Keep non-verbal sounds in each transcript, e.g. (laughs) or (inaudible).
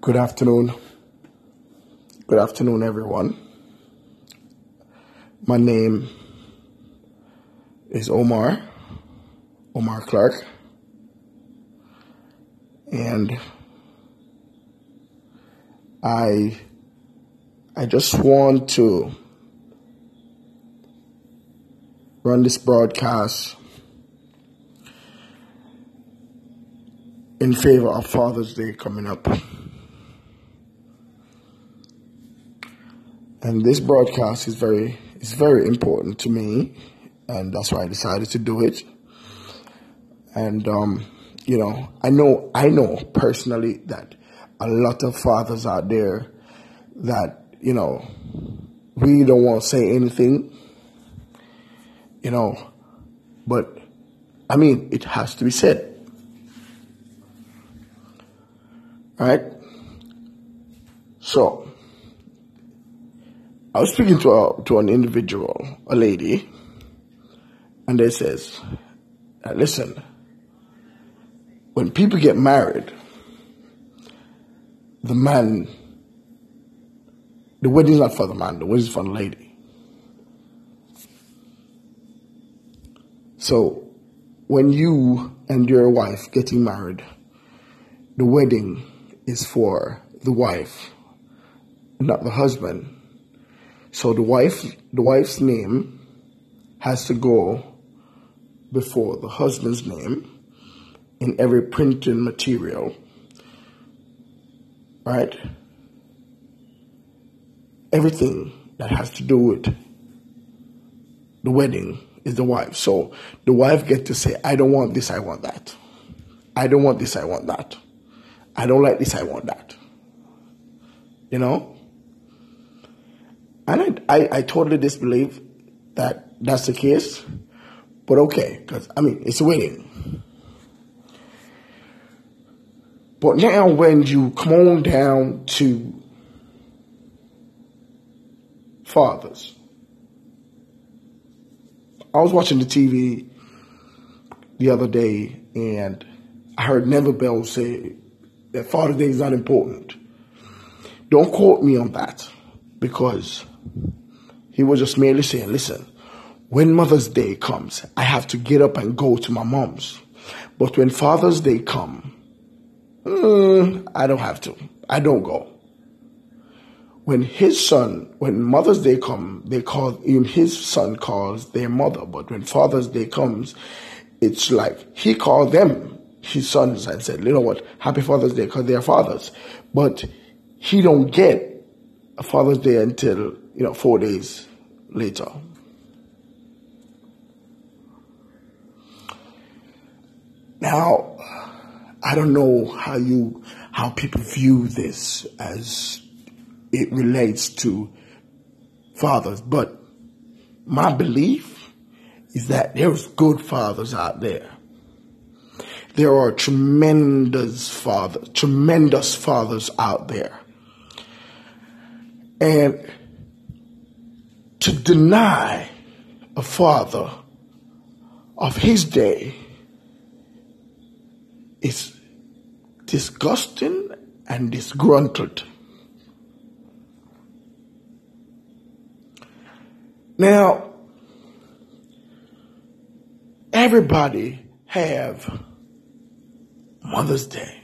Good afternoon. Good afternoon, everyone. My name is Omar, Omar Clark, and I I just want to run this broadcast in favor of Father's Day coming up. And this broadcast is very is very important to me, and that's why I decided to do it. And um, you know, I know I know personally that a lot of fathers out there that you know we don't want to say anything, you know, but I mean it has to be said. Right? So, I was speaking to a, to an individual, a lady, and they says, listen, when people get married, the man, the wedding's not for the man, the wedding's for the lady. So, when you and your wife getting married, the wedding is for the wife, not the husband. So the wife, the wife's name has to go before the husband's name in every printing material, right? Everything that has to do with the wedding is the wife. So the wife get to say, I don't want this, I want that. I don't want this, I want that. I don't like this, I want that. You know? And I, I, I totally disbelieve that that's the case. But okay, because, I mean, it's a wedding. But now when you come on down to fathers, I was watching the TV the other day and I heard Neville Bell say that Father's Day is not important. Don't quote me on that because he was just merely saying, listen, when Mother's Day comes, I have to get up and go to my mom's. But when Father's Day come, mm, I don't have to. I don't go. When his son, when Mother's Day come, they call even his son calls their mother. But when Father's Day comes, it's like he called them his sons and said, you know what, happy Father's Day because they are fathers. But he don't get a Father's Day until, you know, four days later. Now, I don't know how you, how people view this as it relates to fathers, but my belief is that there's good fathers out there there are tremendous fathers, tremendous fathers out there. And to deny a father of his day is disgusting and disgruntled. Now, everybody have Mother's Day.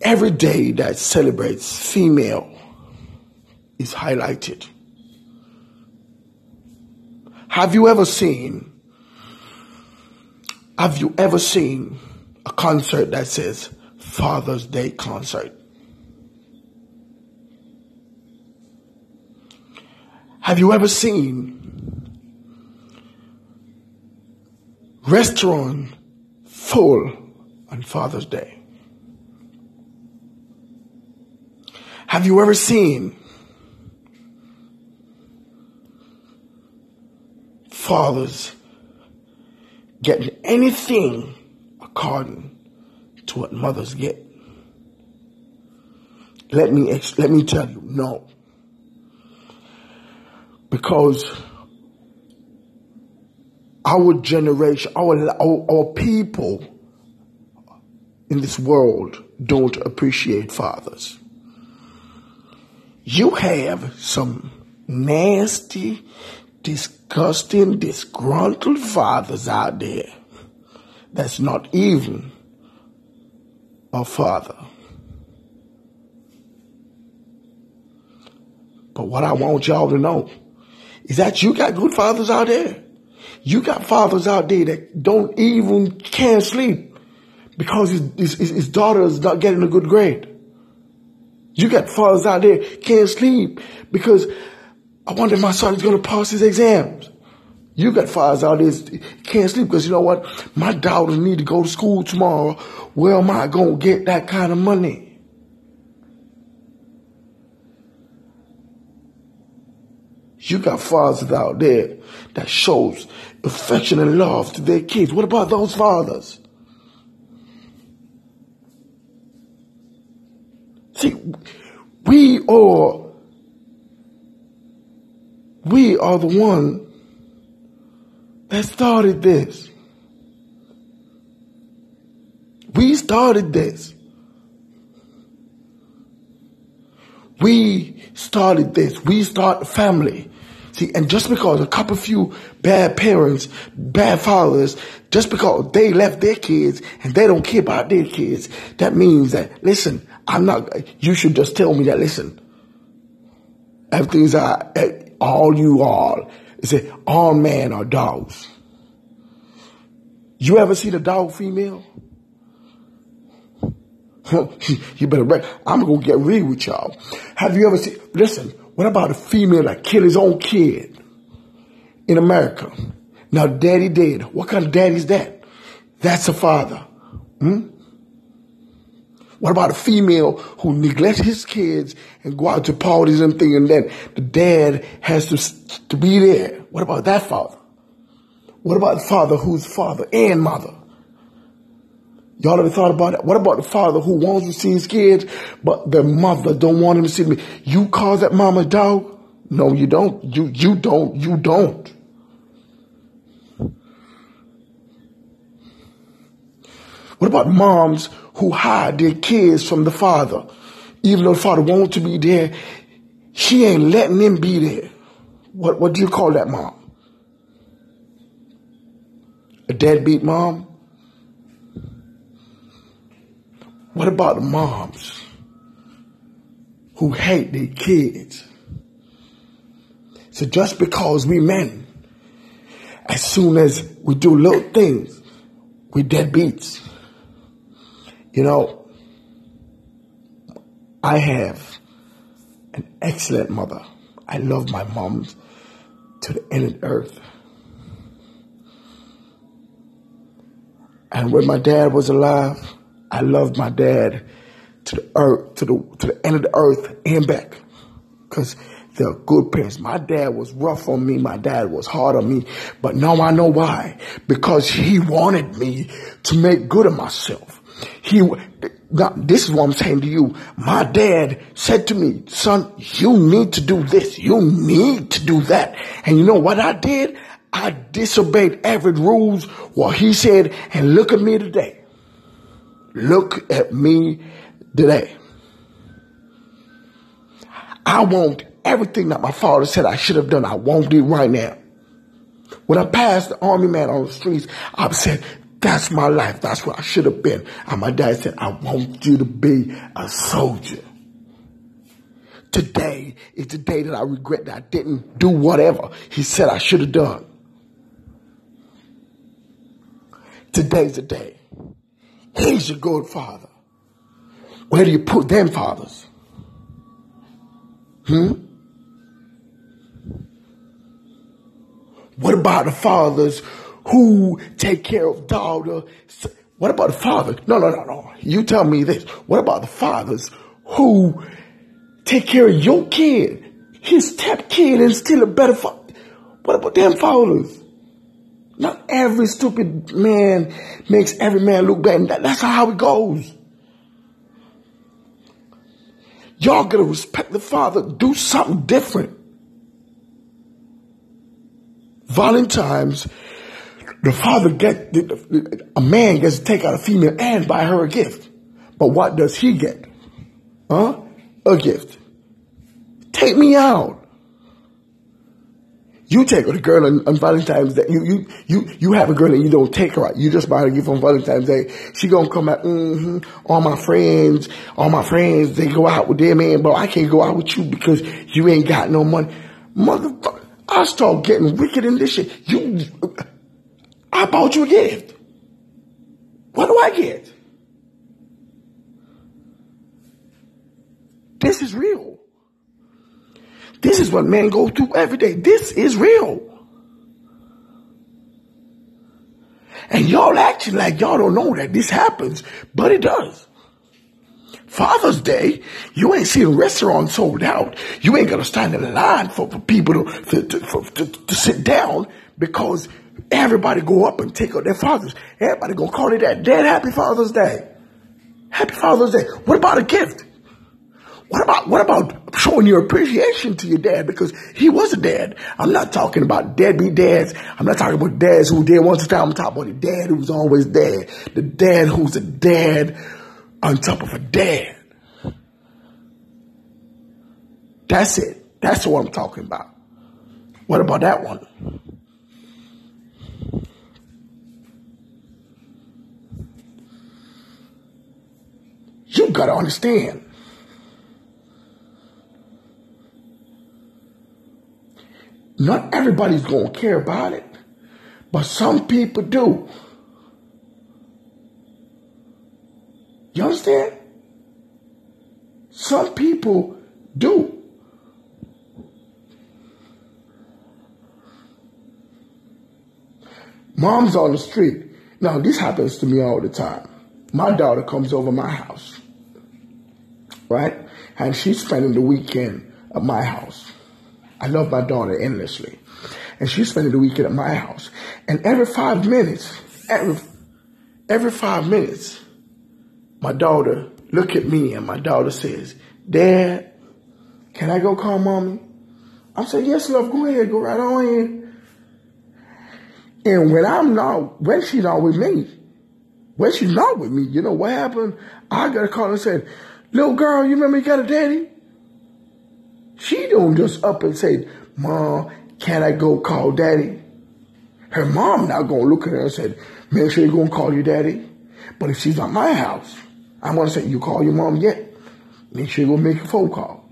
Every day that celebrates female is highlighted. Have you ever seen, have you ever seen a concert that says Father's Day concert? Have you ever seen restaurant full on Father's Day. Have you ever seen fathers getting anything according to what mothers get? Let me let me tell you, no. Because our generation, our, our, our people in this world don't appreciate fathers. You have some nasty, disgusting, disgruntled fathers out there that's not even a father. But what I want y'all to know is that you got good fathers out there. You got fathers out there that don't even can't sleep because his, his, his daughter is not getting a good grade. You got fathers out there can't sleep because I wonder if my son is going to pass his exams. You got fathers out there can't sleep because you know what? My daughter need to go to school tomorrow. Where am I going to get that kind of money? You got fathers out there that shows affection and love to their kids. What about those fathers? See, we are we are the one that started this. We started this. We started this. We start family. See, and just because a couple few bad parents, bad fathers, just because they left their kids and they don't care about their kids, that means that, listen, I'm not, you should just tell me that, listen, everything's, uh, all you are, it all men are dogs. You ever see the dog female? (laughs) you better, I'm gonna get real with y'all. Have you ever seen, listen, what about a female that killed his own kid in America? Now daddy dead. What kind of daddy is that? That's a father. Hmm? What about a female who neglects his kids and go out to parties and things and then the dad has to, to be there? What about that father? What about the father who's father and mother? Y'all ever thought about it? What about the father who wants to see his kids, but the mother don't want him to see them? You call that mama dog? No, you don't. You you don't. You don't. What about moms who hide their kids from the father? Even though the father wants to be there, she ain't letting him be there. What what do you call that mom? A deadbeat mom? What about the moms who hate their kids? So just because we men, as soon as we do little things, we deadbeats. You know, I have an excellent mother. I love my mom to the end of the earth. And when my dad was alive, I loved my dad to the earth, to the to the end of the earth and back, because they're good parents. My dad was rough on me. My dad was hard on me, but now I know why. Because he wanted me to make good of myself. He. Now, this is what I'm saying to you. My dad said to me, son, you need to do this. You need to do that. And you know what I did? I disobeyed every rules what he said and look at me today. Look at me today. I want everything that my father said I should have done. I won't do right now. When I passed the army man on the streets, I said, that's my life. That's where I should have been. And my dad said, I want you to be a soldier. Today is the day that I regret that I didn't do whatever he said I should have done. Today's the day. He's your good father. Where do you put them fathers? Hmm? What about the fathers who take care of daughter? What about the father? No, no, no, no. You tell me this. What about the fathers who take care of your kid? His step kid and still a better father. What about them fathers? Not every stupid man makes every man look bad. That, that's how it goes. Y'all gotta respect the father. Do something different. Valentine's The father get a man gets to take out a female and buy her a gift. But what does he get? Huh? A gift. Take me out. You take a girl on, on, Valentine's Day. You, you, you, you have a girl and you don't take her out. You just buy her a gift on Valentine's Day. She gonna come out, mm-hmm. All my friends, all my friends, they go out with their man, but I can't go out with you because you ain't got no money. Motherfucker, I start getting wicked in this shit. You, I bought you a gift. What do I get? This is real. This is what men go through every day. This is real. And y'all acting like y'all don't know that this happens, but it does. Father's Day, you ain't seeing restaurants sold out. You ain't gonna stand in line for, for people to, to, for, to, to sit down because everybody go up and take out their fathers. Everybody gonna call it that. Dad, happy Father's Day. Happy Father's Day. What about a gift? What about, what about showing your appreciation to your dad? Because he was a dad. I'm not talking about deadbeat dads. I'm not talking about dads who did once a time. I'm talking about the dad who's always dad. The dad who's a dad on top of a dad. That's it. That's what I'm talking about. What about that one? You gotta understand. Not everybody's going to care about it, but some people do. You understand? Some people do. Mom's on the street. Now, this happens to me all the time. My daughter comes over my house, right? And she's spending the weekend at my house. I love my daughter endlessly. And she's spending the weekend at my house. And every five minutes, every, every five minutes, my daughter look at me and my daughter says, Dad, can I go call mommy? I said, yes, love, go ahead, go right on in. And when I'm not, when she's not with me, when she's not with me, you know what happened? I got a call and said, little girl, you remember you got a daddy? She don't just up and say, Mom, can I go call daddy? Her mom not gonna look at her and say, make sure you're gonna call your daddy. But if she's at my house, I'm gonna say, you call your mom yet? Make sure you go make a phone call.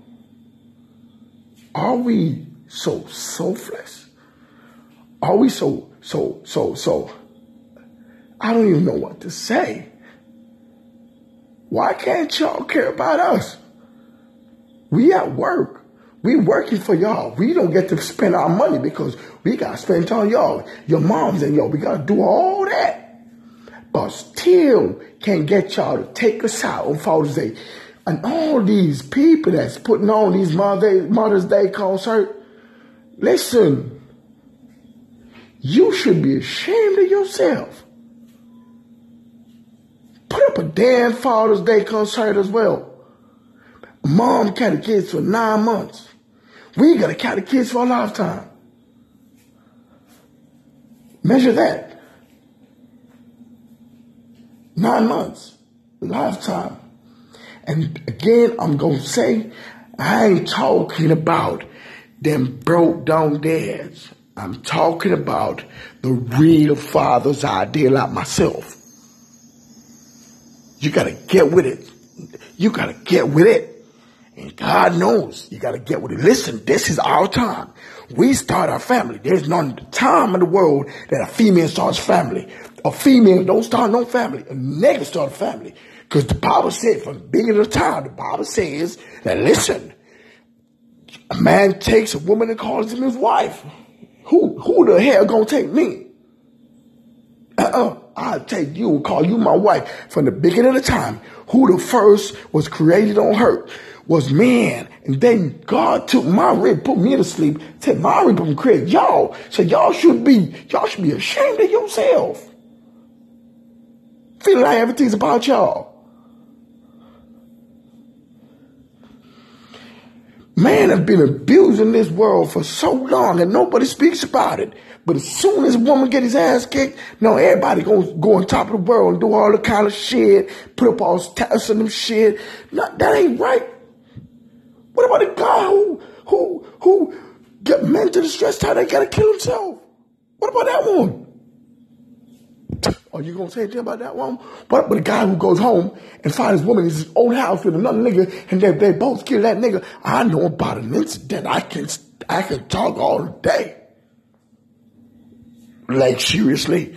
Are we so selfless? Are we so, so, so, so? I don't even know what to say. Why can't y'all care about us? We at work. We working for y'all. We don't get to spend our money because we got to spend on y'all. Your moms and y'all. We got to do all that. But still can't get y'all to take us out on Father's Day. And all these people that's putting on these Mother's Day concert, listen, you should be ashamed of yourself. A damn Father's Day comes concert as well. Mom carried kids for nine months. We got to carry kids for a lifetime. Measure that. Nine months, lifetime. And again, I'm going to say, I ain't talking about them broke down dads. I'm talking about the real fathers out there like myself. You gotta get with it. You gotta get with it. And God knows you got to get with it. Listen, this is our time. We start our family. There's no time in the world that a female starts family. A female don't start no family. A nigga start a family. Because the Bible said from the beginning of time, the Bible says that listen, a man takes a woman and calls him his wife. Who who the hell gonna take me? Uh-uh. I'll take you and call you my wife. From the beginning of the time, who the first was created on earth was man. And then God took my rib, put me to sleep, took my rib from Craig. Y'all said y'all should be, y'all should be ashamed of yourself. Feeling like everything's about y'all. Man has been abusing this world for so long and nobody speaks about it. But as soon as a woman get his ass kicked, no, everybody gonna go on top of the world and do all the kind of shit, put up all stats and them shit. No, that ain't right. What about the guy who who who get mentally stressed out, they gotta kill himself? What about that one? Are you gonna say anything about that one? But but the guy who goes home and finds his woman in his own house with another nigga, and they, they both kill that nigga. I know about an incident. I can I can talk all day. Like seriously,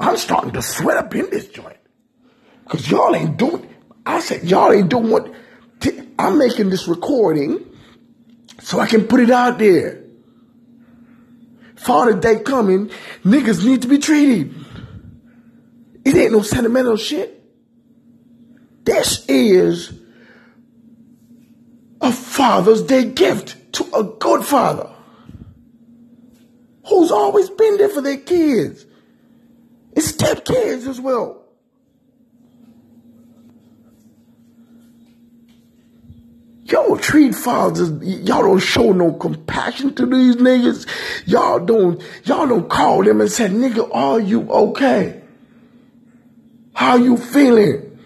I'm starting to sweat up in this joint because y'all ain't doing. I said y'all ain't doing what. I'm making this recording so I can put it out there. Father Day coming, niggas need to be treated. It ain't no sentimental shit. This is a Father's Day gift to a good father who's always been there for their kids. And step kids as well. Y'all treat fathers, y'all don't show no compassion to these niggas. Y'all don't, y'all don't call them and say, nigga, are you okay? How you feeling?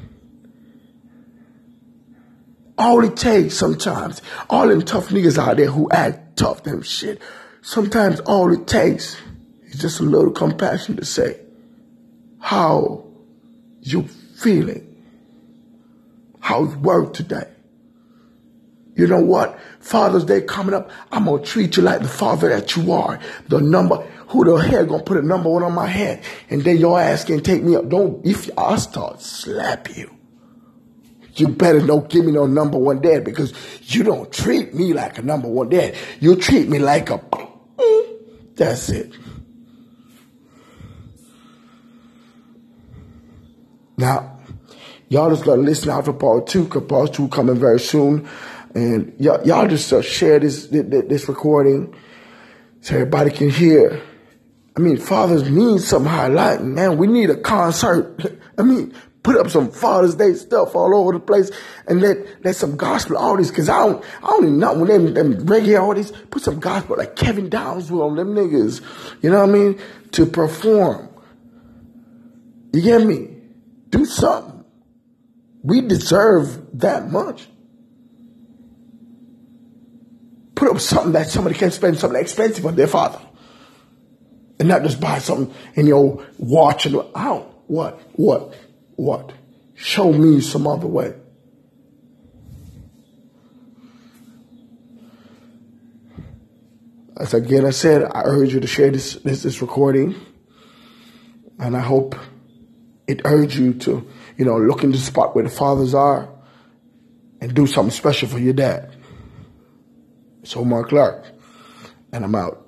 All it takes sometimes, all them tough niggas out there who act tough, them shit. Sometimes all it takes is just a little compassion to say, how you feeling? How's work today? You know what? Father's Day coming up. I'm to treat you like the father that you are. The number, who the hell to put a number one on my head? And then your ass can take me up. Don't, if I start slap you, you better don't give me no number one dad because you don't treat me like a number one dad. You treat me like a, that's it. Now, y'all just gotta listen out for part two, cause part two coming very soon. And y'all, y'all just uh, share this, this recording so everybody can hear. I mean, fathers need some highlighting, man. We need a concert. (laughs) I mean, put up some Father's Day stuff all over the place and let, let some gospel artists, cause I don't, I don't even know when them, them reggae artists put some gospel like Kevin Downswell on them niggas, you know what I mean? To perform. You get me? Do something. We deserve that much. Something that somebody can spend something expensive on their father. And not just buy something in your watch and out. What? What? What? Show me some other way. As again I said, I urge you to share this, this, this recording. And I hope it urge you to, you know, look in the spot where the fathers are and do something special for your dad. So Mark Clark, and I'm out.